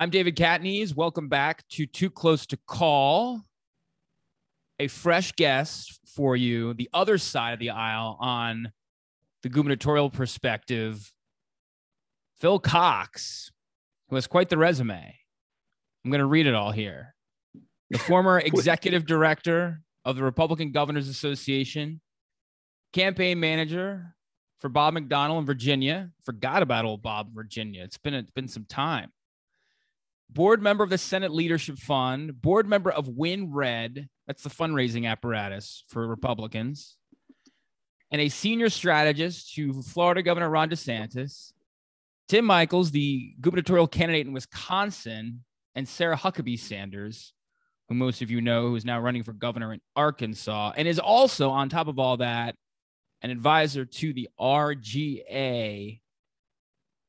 I'm David Catanese. Welcome back to Too Close to Call. A fresh guest for you, the other side of the aisle on the gubernatorial perspective. Phil Cox, who has quite the resume. I'm going to read it all here. The former executive director of the Republican Governors Association, campaign manager for Bob McDonnell in Virginia. Forgot about old Bob Virginia. It's been it's been some time board member of the Senate Leadership Fund, board member of WinRed, that's the fundraising apparatus for Republicans, and a senior strategist to Florida Governor Ron DeSantis, Tim Michels, the gubernatorial candidate in Wisconsin, and Sarah Huckabee Sanders, who most of you know, who is now running for governor in Arkansas, and is also, on top of all that, an advisor to the RGA,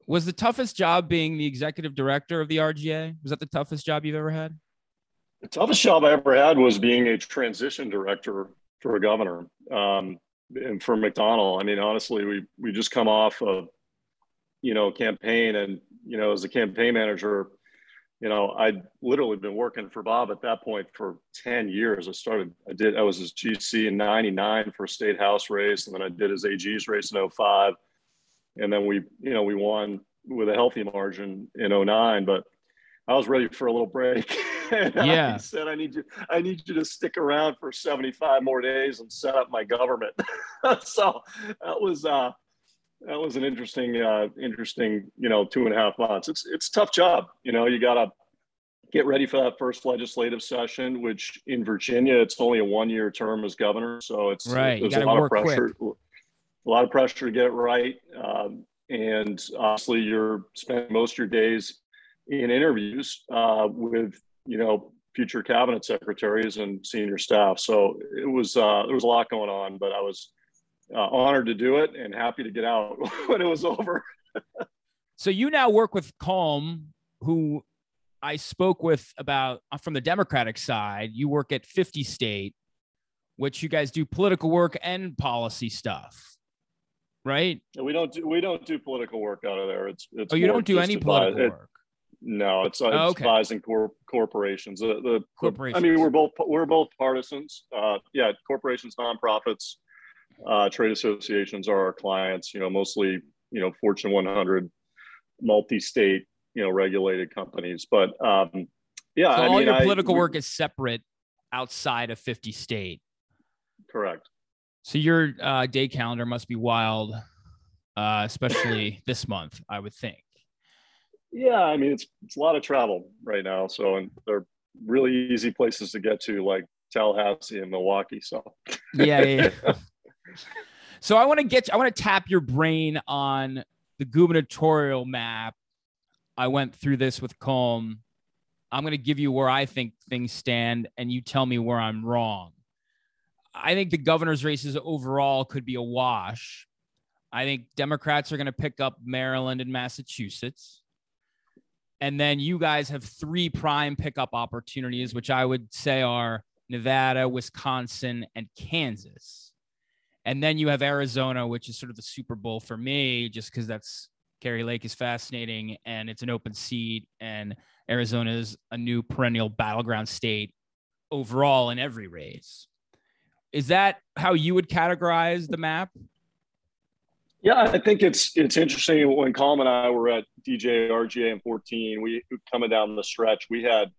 was the toughest job being the executive director of the RGA? Was that the toughest job you've ever had? The toughest job I ever had was being a transition director for a governor. Um, and for McDonnell. I mean, honestly, we we just come off of, you know, campaign, and you know, as a campaign manager, you know, I'd literally been working for Bob at that point for ten years. I started, I did, I was his GC in '99 for a state house race, and then I did his AG's race in 05 and then we you know we won with a healthy margin in 09 but i was ready for a little break. Yeah i said i need you i need you to stick around for 75 more days and set up my government. So that was uh that was an interesting uh interesting you know two and a half months. It's it's a tough job you know you gotta get ready for that first legislative session which in virginia it's only a one year term as governor. So it's right there's a lot of pressure quick. a lot of pressure to get it right. Um, and obviously, you're spending most of your days in interviews uh, with, you know, future cabinet secretaries and senior staff. So it was uh, there was a lot going on, but I was uh, honored to do it and happy to get out when it was over. so you now work with Colm, who I spoke with about uh, from the Democratic side. You work at 50 State, which you guys do political work and policy stuff right? We don't do we don't do political work out of there. It's it's oh, you don't do any political it, work. No, it's, uh, oh, okay. advising cor- corporations. The, the corporations. I mean, we're both we're both partisans. Uh, yeah, corporations, nonprofits, uh, trade associations are our clients. You know, mostly you know Fortune 100, multi-state, you know, regulated companies. But um, yeah, so I all mean, your political I, work is separate outside of 50 state. Correct. So your uh, day calendar must be wild, uh, especially this month, I would think. Yeah, I mean it's it's a lot of travel right now, so and they're really easy places to get to, like Tallahassee and Milwaukee. So yeah, yeah. yeah. so I want to get I want to tap your brain on the gubernatorial map. I went through this with Colm. I'm going to give you where I think things stand, and you tell me where I'm wrong. I think the governor's races overall could be a wash. I think Democrats are going to pick up Maryland and Massachusetts. And then you guys have three prime pickup opportunities, which I would say are Nevada, Wisconsin, and Kansas. And then you have Arizona, which is sort of the Super Bowl for me, just because that's Kari Lake is fascinating and it's an open seat. And Arizona is a new perennial battleground state overall in every race. Is that how you would categorize the map? Yeah, I think it's it's interesting. When Colm and I were at DGA RGA in 14, we coming down the stretch, we had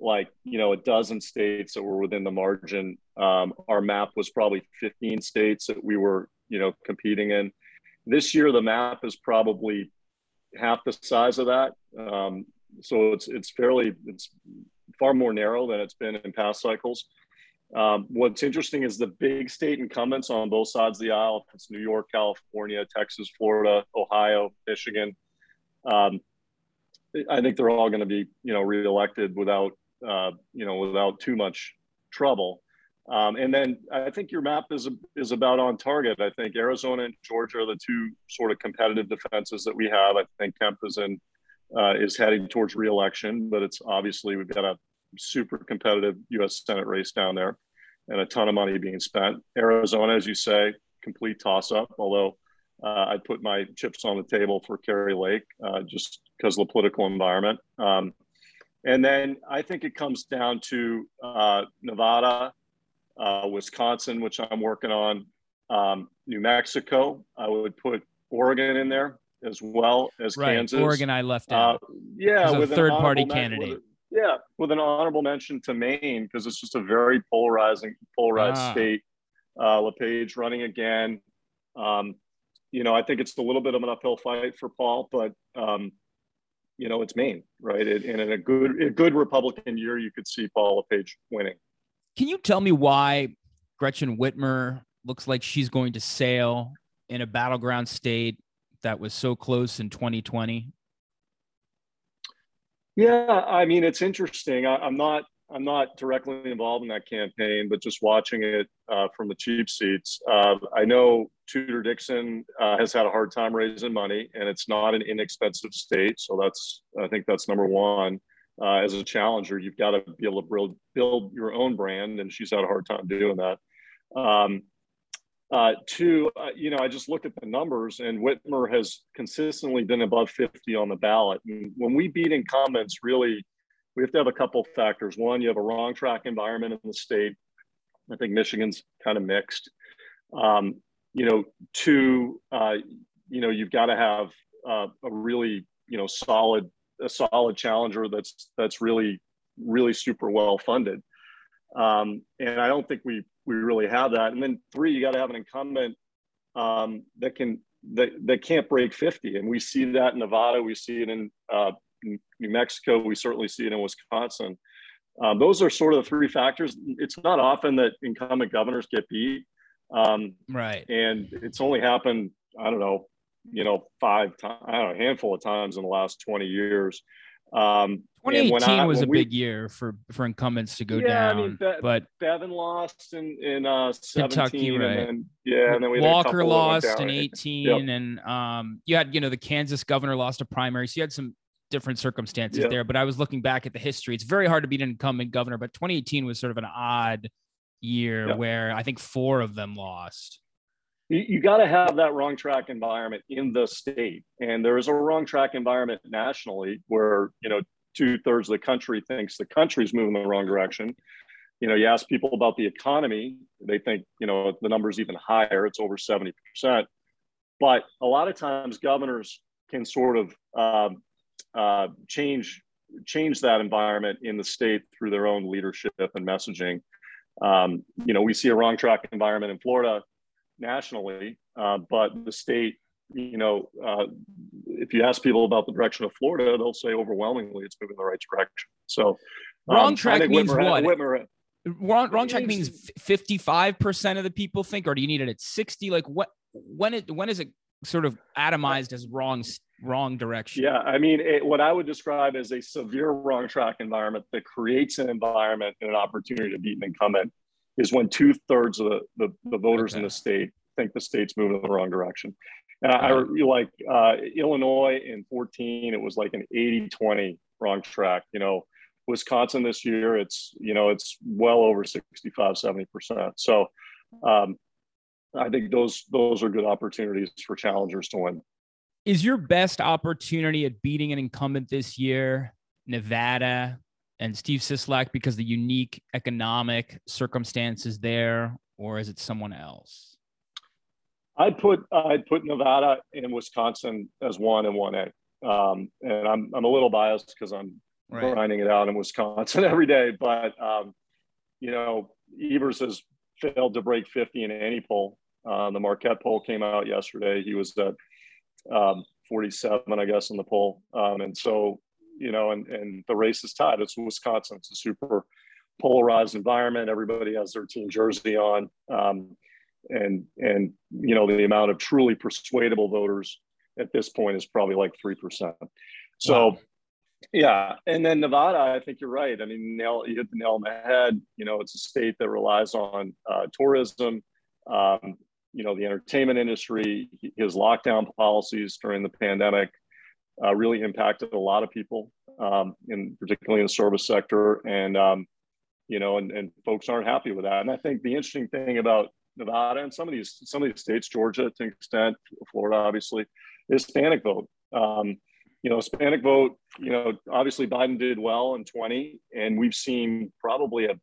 like you know a dozen states that were within the margin. Um, our map was probably 15 states that we were you know competing in. This year, the map is probably half the size of that. Um, so it's it's fairly it's far more narrow than it's been in past cycles. Um, what's interesting is the big state incumbents on both sides of the aisle. It's New York, California, Texas, Florida, Ohio, Michigan. Um, I think they're all going to be, you know, reelected without, uh, you know, without too much trouble. Um, and then I think your map is is about on target. I think Arizona and Georgia are the two sort of competitive defenses that we have. I think Kemp is in uh, is heading towards reelection, but it's obviously we've got a super competitive U.S. Senate race down there, and a ton of money being spent. Arizona, as you say, complete toss up. Although uh, I'd put my chips on the table for Kari Lake uh, just because of the political environment. Um, And then I think it comes down to uh, Nevada, uh, Wisconsin, which I'm working on, um, New Mexico. I would put Oregon in there as well as right. Kansas. Oregon, I left out. Uh, yeah, As a with an third-party candidate. with yeah, with an honorable mention to Maine because it's just a very polarizing, polarized Ah. state. Uh, LePage running again. Um, you know, I think it's a little bit of an uphill fight for Paul, but um, you know, it's Maine, right? It, and in a good, a good Republican year, you could see Paul LePage winning. Can you tell me why Gretchen Whitmer looks like she's going to sail in a battleground state that was so close in 2020? Yeah, I mean, it's interesting. I, I'm not I'm not directly involved in that campaign, but just watching it uh, from the cheap seats. Uh, I know Tudor Dixon uh, has had a hard time raising money, and it's not an inexpensive state. So that's I think that's number one. Uh, as a challenger, you've got to be able to build build your own brand, and she's had a hard time doing that. Um, uh, two, uh, you know, I just look at the numbers, and Whitmer has consistently been above 50 on the ballot. And when we beat incumbents, really, we have to have a couple factors. One, you have a wrong track environment in the state. I think Michigan's kind of mixed. Um, you know, two, uh, you know, you've got to have uh, a really, you know, solid, a solid challenger that's that's really, really super well funded. Um, and I don't think we we really have that. And then three, you got to have an incumbent um, that can that, that can't break 50. And we see that in Nevada. We see it in uh, New Mexico. We certainly see it in Wisconsin. Um, those are sort of the three factors. It's not often that incumbent governors get beat. Um, Right. and it's only happened, I don't know, you know, five times, I don't know, a handful of times in the last 20 years. Um, 2018 when I- was a we- big year for for incumbents to go Yeah, I down, mean, that- but Bevin lost in in uh, 17, Kentucky, right. and then yeah, and then we Walker couple that went lost down. in 18, and um, you had you know the Kansas governor lost a primary, so you had some different circumstances Yeah. there. But I was looking back at the history; it's very hard to beat an incumbent governor. But 2018 was sort of an odd year Yeah. where I think four of them lost. You, got to have that wrong track environment in the state. And there is a wrong track environment nationally where you know two-thirds of the country thinks the country's moving in the wrong direction. You know you ask people about the economy they think you know the number's even higher it's over 70% but a lot of times governors can sort of um, uh, change change that environment in the state through their own leadership and messaging. Um, you know we see a wrong track environment in florida nationally, uh, but the state, you know, uh, if you ask people about the direction of Florida, they'll say overwhelmingly it's moving in the right direction. So, Wrong um, I track means Whitmer, what? Whitmer, Wrong, wrong track means 55 percent of the people think, or do you need it at 60? Like what? When it when is it sort of atomized as wrong wrong direction? yeah, I mean, it, what I would describe as a severe wrong track environment that creates an environment and an opportunity to beat an incumbent is when two thirds of the, the, the voters in the state think the state's moving in the wrong direction. And I, I like uh, Illinois in 14, it was like an 80 20 wrong track. You know, Wisconsin this year, it's, you know, it's well over 65, 70%. So um, I think those those are good opportunities for challengers to win. Is your best opportunity at beating an incumbent this year Nevada and Steve Sisolak because the unique economic circumstances there, or is it someone else? I'd put I'd put Nevada and Wisconsin as one and one A. Um, and I'm I'm a little biased because I'm Right. grinding it out in Wisconsin every day. But um, you know, Evers has failed to break 50 in any poll. Uh, the Marquette poll came out yesterday. He was at um, 47, I guess, in the poll. Um, and so, you know, and and the race is tied. It's Wisconsin. It's a super polarized environment. Everybody has their team jersey on. Um, and and you know the amount of truly persuadable voters at this point is probably like three percent. So, Wow. yeah, and then Nevada, I think you're right. I mean, nail you hit the nail on the head. You know, it's a state that relies on uh, tourism. Um, you know, the entertainment industry. His lockdown policies during the pandemic uh, really impacted a lot of people, um, in particularly in the service sector, and um, you know, and, and folks aren't happy with that. And I think the interesting thing about Nevada and some of these some of these states, Georgia to an extent, Florida obviously, is Hispanic vote. Um, you know, Hispanic vote, you know, obviously Biden did well in 20, and we've seen probably a,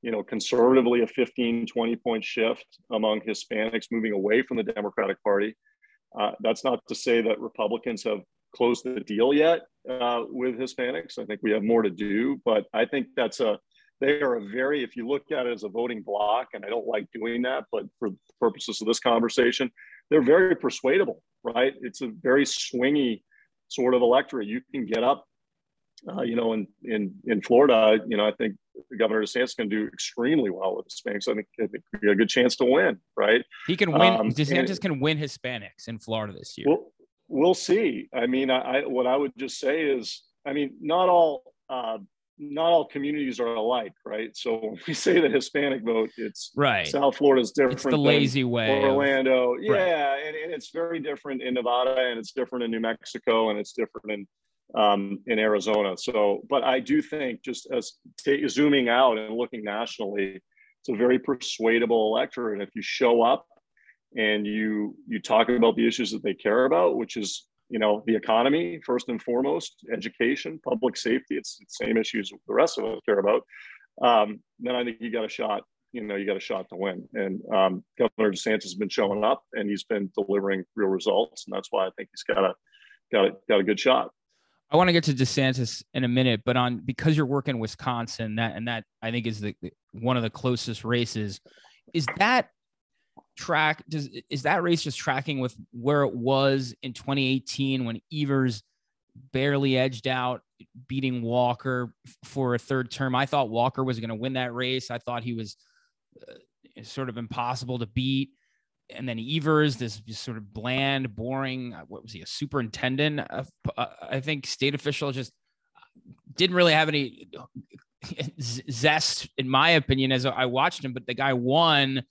you know, conservatively a 15, 20 point shift among Hispanics moving away from the Democratic Party. Uh, that's not to say that Republicans have closed the deal yet uh, with Hispanics. I think we have more to do, but I think that's a, they are a very, if you look at it as a voting block, and I don't like doing that, but for purposes of this conversation, they're very persuadable, right? It's a very swingy sort of electorate. You can get up, uh, you know, in, in, in Florida, you know, I think Governor DeSantis can do extremely well with Hispanics. I think, I think a good chance to win, right? He can win. Um, DeSantis can win Hispanics in Florida this year. We'll, we'll see. I mean, I, I, what I would just say is, I mean, not all uh, not all communities are alike, right? So when we say the Hispanic vote, it's right. South Florida is different. It's the lazy way. Orlando, of, yeah, right. and, and, it's very different in Nevada, and it's different in New Mexico, and it's different in um, in Arizona. So, but I do think just as t- zooming out and looking nationally, it's a very persuadable electorate. If you show up and you you talk about the issues that they care about, which is you know the economy first and foremost, education, public safety. It's the same issues the rest of us care about. Um, then I think you got a shot. You know, you got a shot to win. And um, Governor DeSantis has been showing up, and he's been delivering real results, and that's why I think he's got a got a, got a good shot. I want to get to DeSantis in a minute, but on because you're working Wisconsin, that and that I think is the one of the closest races. Is that track does is that race just tracking with where it was in 2018 when Evers barely edged out beating Walker for a third term. I thought Walker was going to win that race. I thought he was uh, sort of impossible to beat. And then Evers, this sort of bland, boring, uh, what was he, a superintendent? Uh, I think state official just didn't really have any zest, in my opinion, as I watched him. But the guy won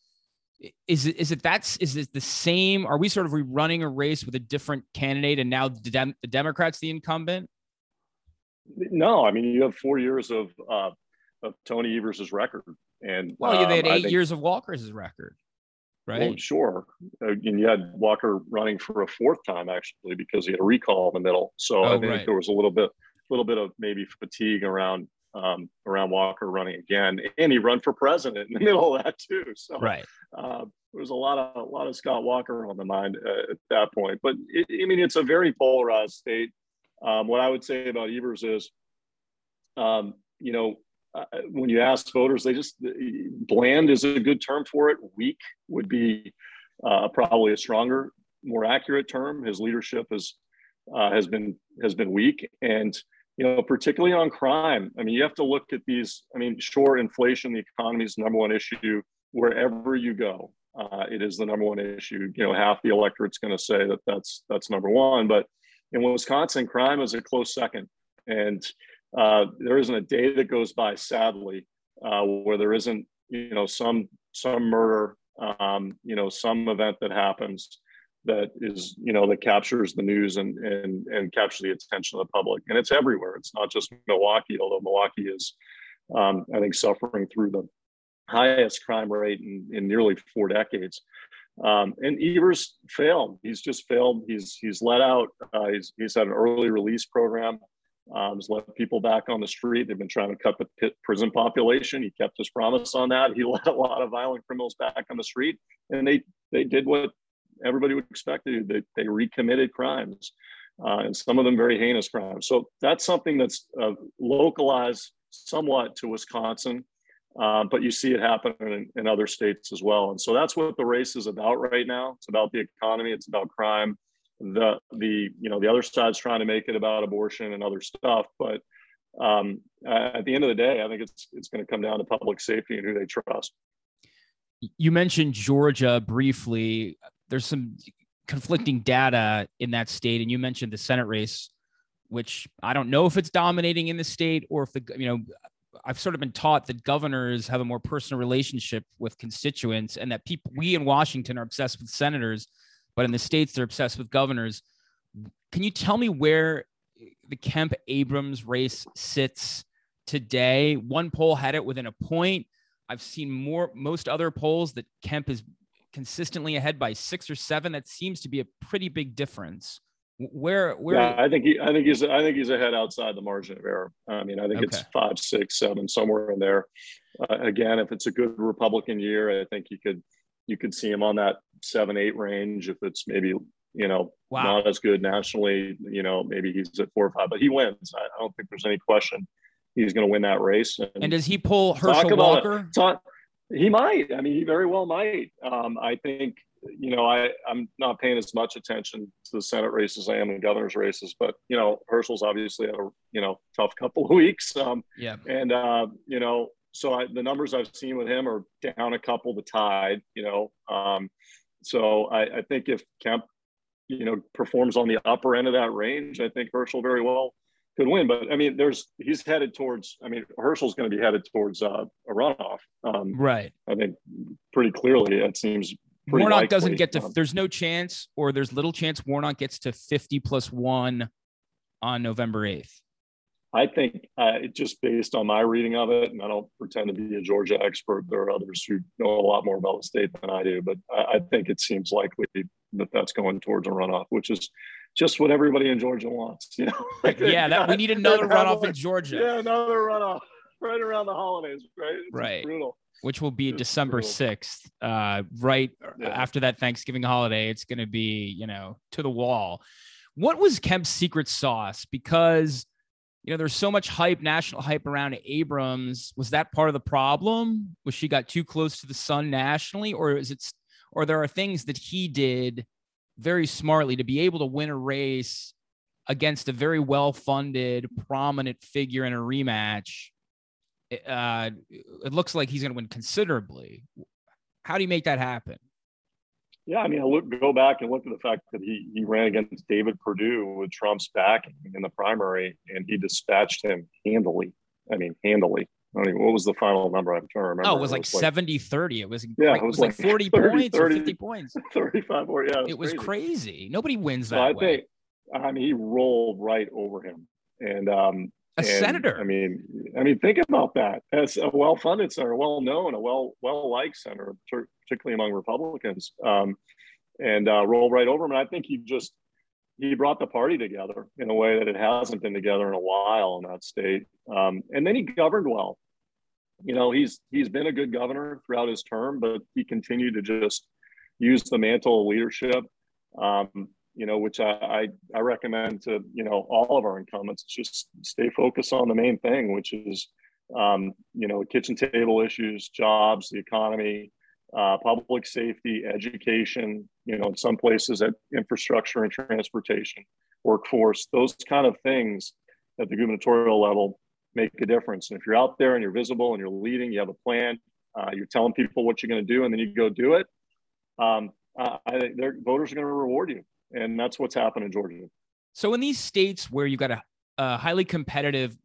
is it is it that's is it the same? Are we sort of running a race with a different candidate, and now the, Dem- the Democrats the incumbent? No, I mean you have four years of uh, of Tony Evers' record, and well, um, they had eight think, years of Walker's record, right? Well, sure, uh, and you had Walker running for a fourth time actually because he had a recall in the middle. So oh, I think right. there was a little bit, a little bit of maybe fatigue around um, around Walker running again, and he run for president in the middle of that too. So right, uh, there was a lot of a lot of Scott Walker on the mind uh, at that point. But it, I mean, it's a very polarized state. Um, what I would say about Evers is, um, you know, uh, when you ask voters, they just bland is a good term for it. Weak would be uh, probably a stronger, more accurate term. His leadership has uh, has been has been weak and you know, particularly on crime. I mean, you have to look at these. I mean, sure, inflation, the economy is number one issue wherever you go. Uh, it is the number one issue. You know, half the electorate's going to say that that's that's number one. But in Wisconsin, crime is a close second, and uh, there isn't a day that goes by, sadly, uh, where there isn't you know some some murder, um, you know, some event that happens that is you know that captures the news and and and captures the attention of the public. And it's everywhere. It's not just milwaukee although milwaukee is um, i think suffering through the highest crime rate in, in nearly four decades. Um, and evers failed. He's just failed. He's he's let out uh, he's, he's had an early release program. Um, he's let people back on the street. They've been trying to cut the prison population. He kept his promise on that. He let a lot of violent criminals back on the street. And they they did what everybody would expect to do. They, they recommitted crimes, uh, and some of them very heinous crimes. So that's something that's uh, localized somewhat to Wisconsin, uh, but you see it happen in, in, other states as well. And so that's what the race is about right now. It's about the economy. It's about crime. The the you know the other side's trying to make it about abortion and other stuff, but um, at the end of the day, I think it's it's going to come down to public safety and who they trust. You mentioned Georgia briefly there's some mm-hmm. conflicting data in that state. And you mentioned the Senate race, which I don't know if it's dominating in the state or if the, you know, I've sort of been taught that governors have a more personal relationship with constituents and that people, we in Washington are obsessed with senators, but in the states, they're obsessed with governors. Can you tell me where the Kemp Abrams race sits today? One poll had it within a point. I've seen more, most other polls that Kemp is consistently ahead by six or seven. That seems to be a pretty big difference. Where where? Yeah, I think he, I think he's I think he's ahead outside the margin of error. I mean, I think okay. it's five, six, seven, somewhere in there. Uh, again, if it's a good Republican year, I think you could you could see him on that seven, eight range. If it's maybe you know wow. not as good nationally, you know maybe he's at four or five, but he wins. I, don't think there's any question he's going to win that race. And, and does he pull Herschel Walker? Talk, he might. I mean, he very well might. Um, I think you know I I'm not paying as much attention to the Senate races as I am in governor's races, but you know Herschel's obviously had a you know tough couple of weeks. Um, yeah. And uh, you know, so I, the numbers I've seen with him are down a couple to tied. You know, um, so I, I think if Kemp you know performs on the upper end of that range, I think Herschel very well could win. But I mean, there's he's headed towards. I mean, Herschel's going to be headed towards uh, a runoff. Um, right. I think pretty clearly it seems. Warnock likely. doesn't get to. Um, there's no chance, or there's little chance Warnock gets to 50 plus one on November 8th. I think uh, just based on my reading of it, and I don't pretend to be a Georgia expert. There are others who know a lot more about the state than I do, but I, I think it seems likely that that's going towards a runoff, which is just what everybody in Georgia wants. You know, like yeah, that we need another runoff in Georgia. Yeah, another runoff right around the holidays, right? It's right. Brutal. Which will be it's December sixth, uh, right yeah. after that Thanksgiving holiday. It's going to be, you know, to the wall. What was Kemp's secret sauce? Because you know, there's so much hype, national hype around Abrams. Was that part of the problem? Was she got too close to the sun nationally, or is it, or there are things that he did very smartly to be able to win a race against a very well funded, prominent figure in a rematch. Uh, it looks like he's going to win considerably. How do you make that happen? Yeah, I mean, I look go back and look at the fact that he he ran against David Perdue with Trump's backing in the primary, and he dispatched him handily. I mean, handily. I mean, what was the final number? I'm trying to remember. Oh, it was like 70 30. It was, yeah, it was, like, like 40 30, points 30, or 50 points. 35 or yeah. It was, it was crazy. crazy. Nobody wins that so I way. think, I mean, he rolled right over him. And, um, a and, senator. I mean, I mean, think about that. As a well-funded center, well-known, a well well-liked center, particularly among Republicans, um, and uh, rolled right over him. And I think he just he brought the party together in a way that it hasn't been together in a while in that state. Um, and then he governed well. You know, he's he's been a good governor throughout his term, but he continued to just use the mantle of leadership. Um, you know, which I, I, I recommend to you know all of our incumbents. Just stay focused on the main thing, which is um, you know kitchen table issues, jobs, the economy, uh, public safety, education, you know, in some places at infrastructure and transportation, workforce, those kind of things at the gubernatorial level make a difference. And if you're out there and you're visible and you're leading, you have a plan, uh, you're telling people what you're going to do, and then you go do it, um, I think their voters are going to reward you. And that's what's happened in Georgia. So in these states where you've got a, a highly competitive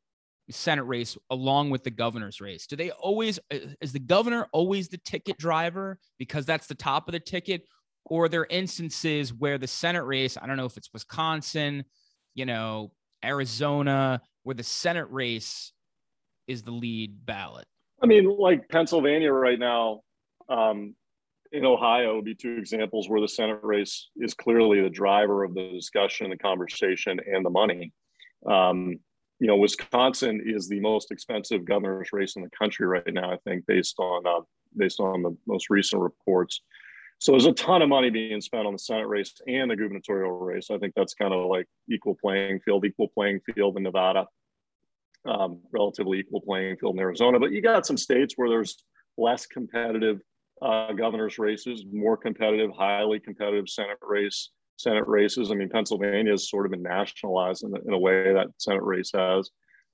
Senate race along with the governor's race? Do they always, uh, is the governor always the ticket driver because that's the top of the ticket? Or are there instances where the Senate race, I don't know if it's Wisconsin, you know, Arizona, where the Senate race is the lead ballot? I mean, like Pennsylvania right now, um, in Ohio would be two examples where the Senate race is clearly the driver of the discussion, the conversation, and the money. Um, you know, Wisconsin is the most expensive governor's race in the country right now. I think based on uh, based on the most recent reports. So there's a ton of money being spent on the Senate race and the gubernatorial race. I think that's kind of like equal playing field, equal playing field in Nevada, um, relatively equal playing field in Arizona. But you got some states where there's less competitive uh, governor's races, more competitive, highly competitive Senate race. Senate races. I mean, Pennsylvania has sort of been nationalized in, in a way that Senate race has,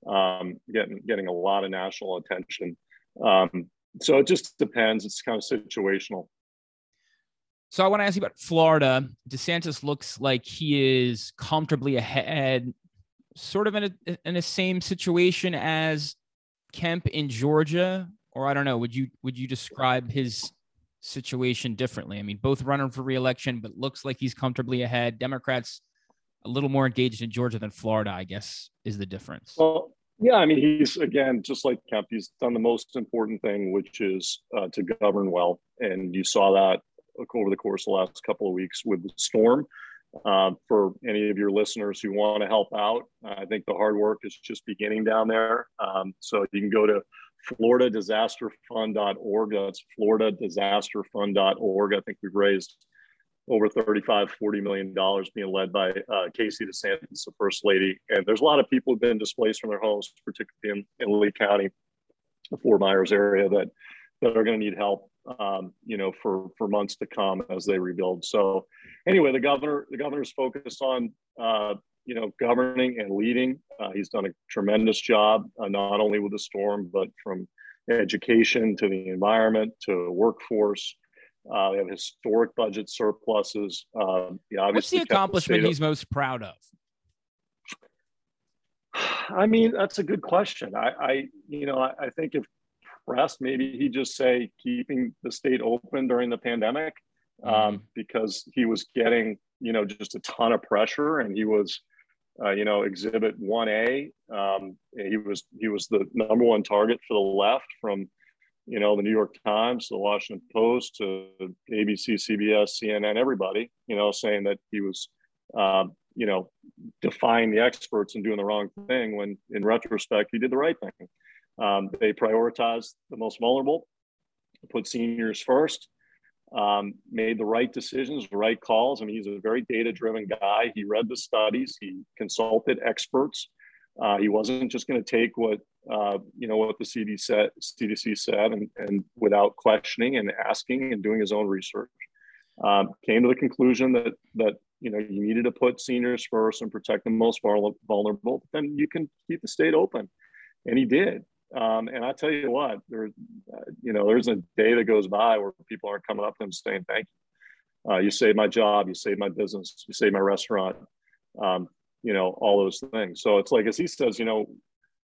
um, getting getting a lot of national attention. Um, so it just depends. It's kind of situational. So I want to ask you about Florida. DeSantis looks like he is comfortably ahead, sort of in a in the same situation as Kemp in Georgia, or I don't know. Would you would you describe his situation differently. I mean, both running for reelection, but looks like he's comfortably ahead. Democrats a little more engaged in Georgia than Florida, I guess, is the difference. Well, yeah, I mean, he's again just like Kemp. He's done the most important thing, which is uh, to govern well, and you saw that over the course of the last couple of weeks with the storm. um, for any of your listeners who want to help out. I think the hard work is just beginning down there. Um, so you can go to floridadisasterfund.org. That's floridadisasterfund.org. I think we've raised over 35, 40 million dollars being led by uh, Casey DeSantis, the first lady. And there's a lot of people who've been displaced from their homes, particularly in, in Lee County, the Fort Myers area, that that are going to need help, um, you know, for for months to come as they rebuild. So, anyway, the governor the governor's focused on uh, you know governing and leading. Uh, he's done a tremendous job, uh, not only with the storm, but from education to the environment to workforce. Uh, they have historic budget surpluses. Uh, What's the accomplishment the he's most proud of? I mean, that's a good question. I, I you know, I, I, think if pressed, maybe he'd just say keeping the state open during the pandemic um, mm-hmm. because he was getting, you know, just a ton of pressure, and he was, uh, you know, Exhibit One A. Um, he was he was the number one target for the left from you know, the New York Times, the Washington Post, to ABC, CBS, CNN, everybody, you know, saying that he was, um, you know, defying the experts and doing the wrong thing when in retrospect, he did the right thing. Um, they prioritized the most vulnerable, put seniors first, um, made the right decisions, the right calls. I mean, he's a very data driven guy. He read the studies, he consulted experts. Uh, he wasn't just going to take what uh, you know what the CDC said, CDC said, and, and without questioning and asking and doing his own research, um, came to the conclusion that that you know you needed to put seniors first and protect the most vulnerable. Then you can keep the state open, and he did. Um, and I tell you what, there, uh, you know, there's a day that goes by where people aren't coming up to him saying thank you. Uh, you saved my job, you saved my business, you saved my restaurant. Um, you know, all those things. So it's like, as he says, you know,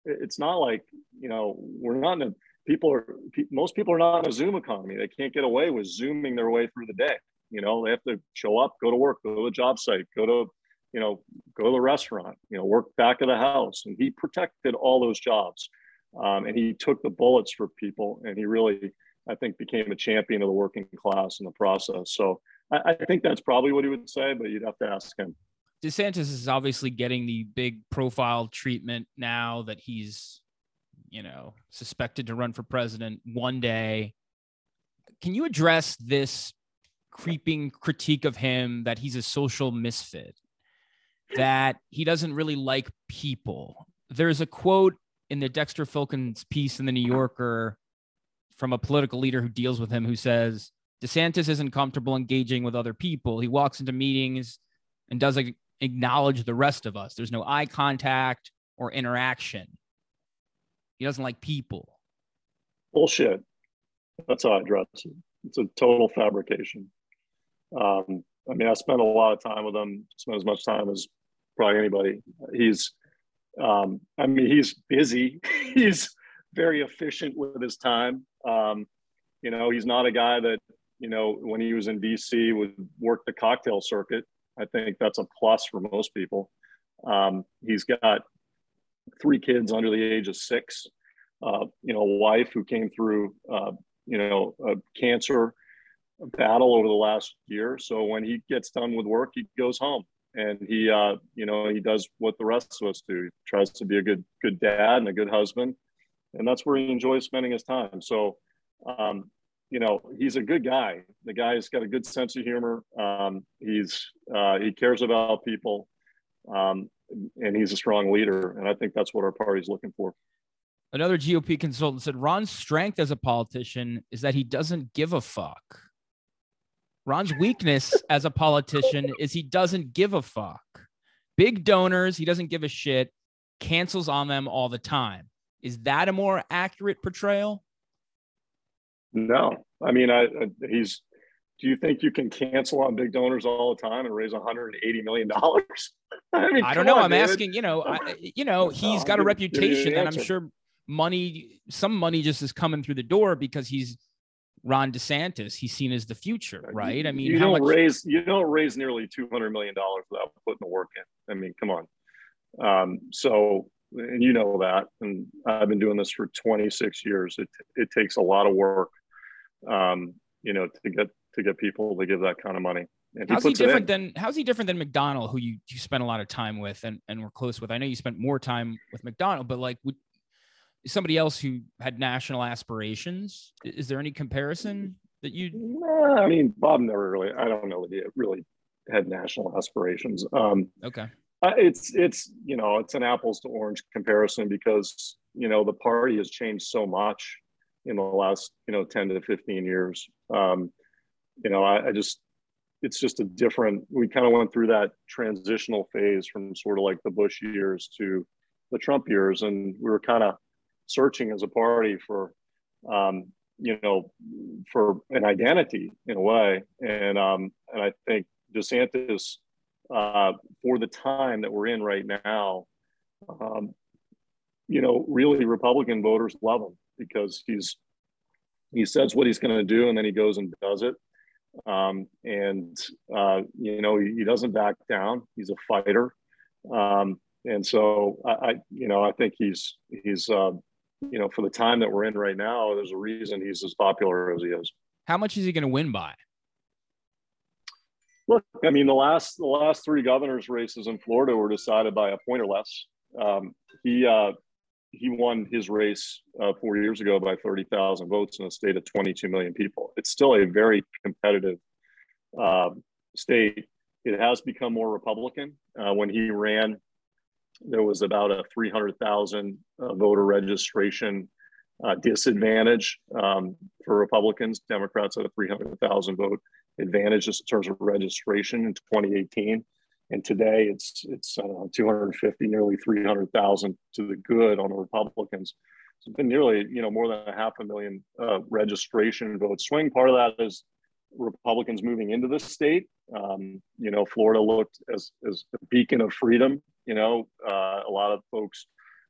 it's not like, you know, we're not in a, people are, most people are not in a Zoom economy. They can't get away with Zooming their way through the day. You know, they have to show up, go to work, go to the job site, go to, you know, go to the restaurant, you know, work back of the house. And he protected all those jobs. Um, and he took the bullets for people and he really, I think, became a champion of the working class in the process. So I, I think that's probably what he would say, but you'd have to ask him. DeSantis is obviously getting the big profile treatment now that he's, you know, suspected to run for president one day. Can you address this creeping critique of him that he's a social misfit, that he doesn't really like people? There's a quote in the Dexter Filkins piece in the New Yorker from a political leader who deals with him who says DeSantis isn't comfortable engaging with other people. He walks into meetings and doesn't acknowledge the rest of us. There's no eye contact or interaction. He doesn't like people. Bullshit. That's how I address it. It's a total fabrication. Um, I mean, I spent a lot of time with him, spent as much time as probably anybody. He's, um, I mean, he's busy. he's very efficient with his time. Um, you know, he's not a guy that, you know, when he was in DC would work the cocktail circuit. I think that's a plus for most people. Um, he's got three kids under the age of six. Uh, you know, a wife who came through, uh, you know, a cancer battle over the last year. So when he gets done with work, he goes home and he, uh, you know, he does what the rest of us do. He tries to be a good, good dad and a good husband, and that's where he enjoys spending his time. So, um, you know, he's a good guy. The guy's got a good sense of humor. Um, he's uh, he cares about people, um, and he's a strong leader. And I think that's what our party's looking for. Another GOP consultant said Ron's strength as a politician is that he doesn't give a fuck. Ron's weakness as a politician is he doesn't give a fuck. Big donors, he doesn't give a shit, cancels on them all the time. Is that a more accurate portrayal? No, I mean, I, I, he's. Do you think you can cancel on big donors all the time and raise 180 million dollars? I, mean, I don't know. On, I'm asking. You know, I, you know, he's got a reputation, and I'm sure money, some money, just is coming through the door because he's Ron DeSantis. He's seen as the future, right? I mean, you don't much... raise you don't raise nearly 200 million dollars without putting the work in. I mean, come on. Um, so and you know that, and I've been doing this for 26 years. It it takes a lot of work um, you know, to get to get people to give that kind of money. And how's he, he different than how's he different than McDonnell, who you you spent a lot of time with and and were close with? I know you spent more time with McDonnell, but like would somebody else who had national aspirations? Is there any comparison that you? I mean, Bob never really. I don't know that he really had national aspirations. Um, okay. Uh, it's it's you know it's an apples to orange comparison because you know the party has changed so much in the last you know 10 to 15 years um, you know I, I just it's just a different we kind of went through that transitional phase from sort of like the bush years to the trump years and we were kind of searching as a party for um, you know for an identity in a way. And um, and i think desantis uh, for the time that we're in right now um, you know really republican voters love him because he's he says what he's going to do and then he goes and does it. Um, and uh, you know he, he, doesn't back down. He's a fighter. Um, and so I, I, you know i think he's he's uh, you know for the time that we're in right now there's a reason he's as popular as he is how much is he going to win by look i mean the last the last three governors races in florida were decided by a point or less um, he uh, he won his race uh, four years ago by 30,000 votes in a state of 22 million people. It's still a very competitive uh, state. It has become more Republican. Uh, when he ran, there was about a 300,000 uh, voter registration uh, disadvantage um, for Republicans. Democrats had a 300,000 vote advantage just in terms of registration in 2018 and today it's it's uh, 250 nearly 300,000 to the good on the Republicans. It's been nearly you know more than a half a million uh, registration vote swing part of that is Republicans moving into the state. Um, you know Florida looked as as a beacon of freedom you know uh, a lot of folks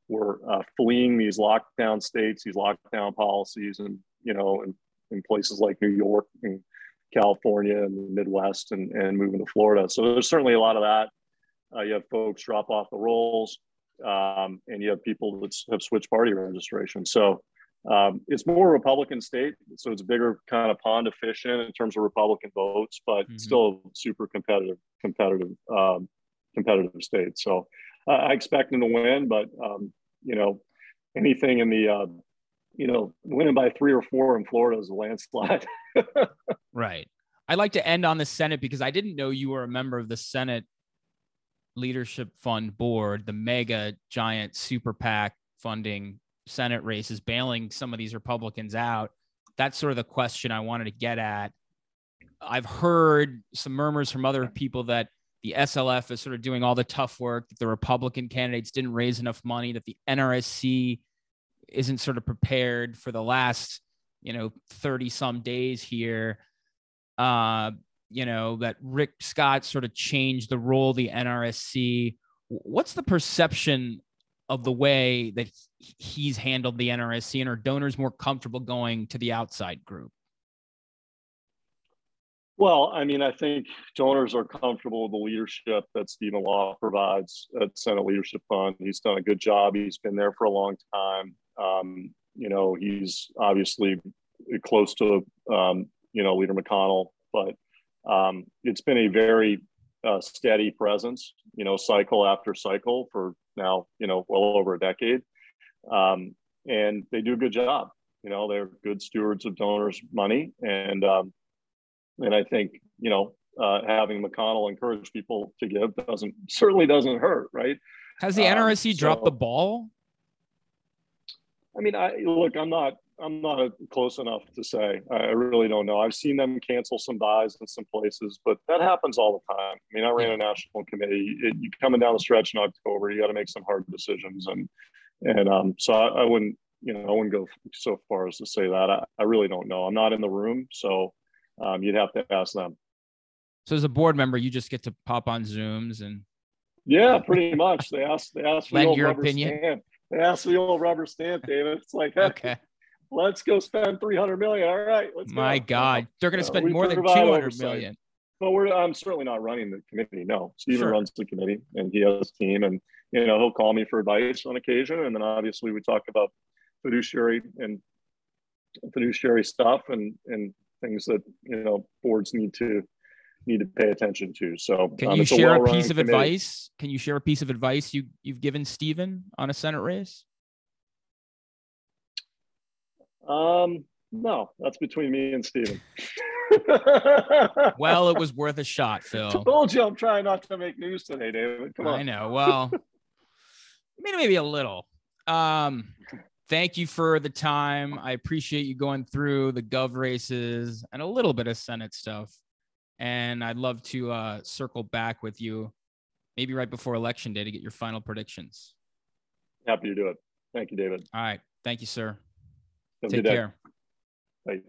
were uh, fleeing these lockdown states these lockdown policies and you know in, in places like New York and California and the Midwest and, and moving to Florida. So there's certainly a lot of that. Uh, you have folks drop off the rolls, um, and you have people that have switched party registration. So um, it's more Republican state, so it's a bigger kind of pond to fish in in terms of Republican votes, but mm-hmm. still super competitive, competitive, um, competitive state. So uh, I expect them to win, but um, you know, anything in the uh, you know, winning by three or four in Florida is a landslide. right. I'd like to end on the Senate because I didn't know you were a member of the Senate Leadership Fund Board, the mega giant super PAC funding Senate races, bailing some of these Republicans out. That's sort of the question I wanted to get at. I've heard some murmurs from other people that the SLF is sort of doing all the tough work, that the Republican candidates didn't raise enough money, that the NRSC isn't sort of prepared for the last, you know, 30 some days here. Uh, you know, that Rick Scott sort of changed the role the NRSC. What's the perception of the way that he's handled the NRSC and are donors more comfortable going to the outside group? Well, I mean, I think donors are comfortable with the leadership that Stephen Law provides at Senate Leadership Fund. He's done a good job. He's been there for a long time. Um, you know, he's obviously close to, um, you know, Leader McConnell, but um, it's been a very uh, steady presence, you know, cycle after cycle for now, you know, well over a decade. Um, and they do a good job. You know, they're good stewards of donors' money. And, um, and I think, you know, uh, having McConnell encourage people to give doesn't certainly doesn't hurt, right? Has the NRSC um, dropped the ball I mean, I look, I'm not, I'm not close enough to say. I really don't know. I've seen them cancel some buys in some places, but that happens all the time. I mean, I ran a national committee. It, you coming down the stretch in October, you got to make some hard decisions, and and um, so I, I, wouldn't, you know, I wouldn't go so far as to say that. I, I really don't know. I'm not in the room, so um, you'd have to ask them. So as a board member, you just get to pop on Zooms and. Yeah, pretty much. They ask. They ask for your opinion. Stand that's the old rubber stamp, David. It's like, okay, let's go spend 300 million. All right, let's My go. God, they're going to spend uh, more than 200 oversight. million. But we're, I'm certainly not running the committee. No, Stephen sure. runs the committee and he has a team and, you know, he'll call me for advice on occasion. And then obviously we talk about fiduciary and fiduciary stuff and, and things that, you know, boards need to need to pay attention to. So can um, you it's a share a piece of committee. advice? Can you share a piece of advice you you've given Stephen on a Senate race? Um, no, that's between me and Stephen. Well, it was worth a shot, Phil. told you I'm trying not to make news today, David. Come on. I know. Well, maybe maybe a little. Um, thank you for the time. I appreciate you going through the gov races and a little bit of Senate stuff. And I'd love to uh, circle back with you, maybe right before election day, to get your final predictions. Happy to do it. Thank you, David. All right. Thank you, sir. Have Take care. Bye.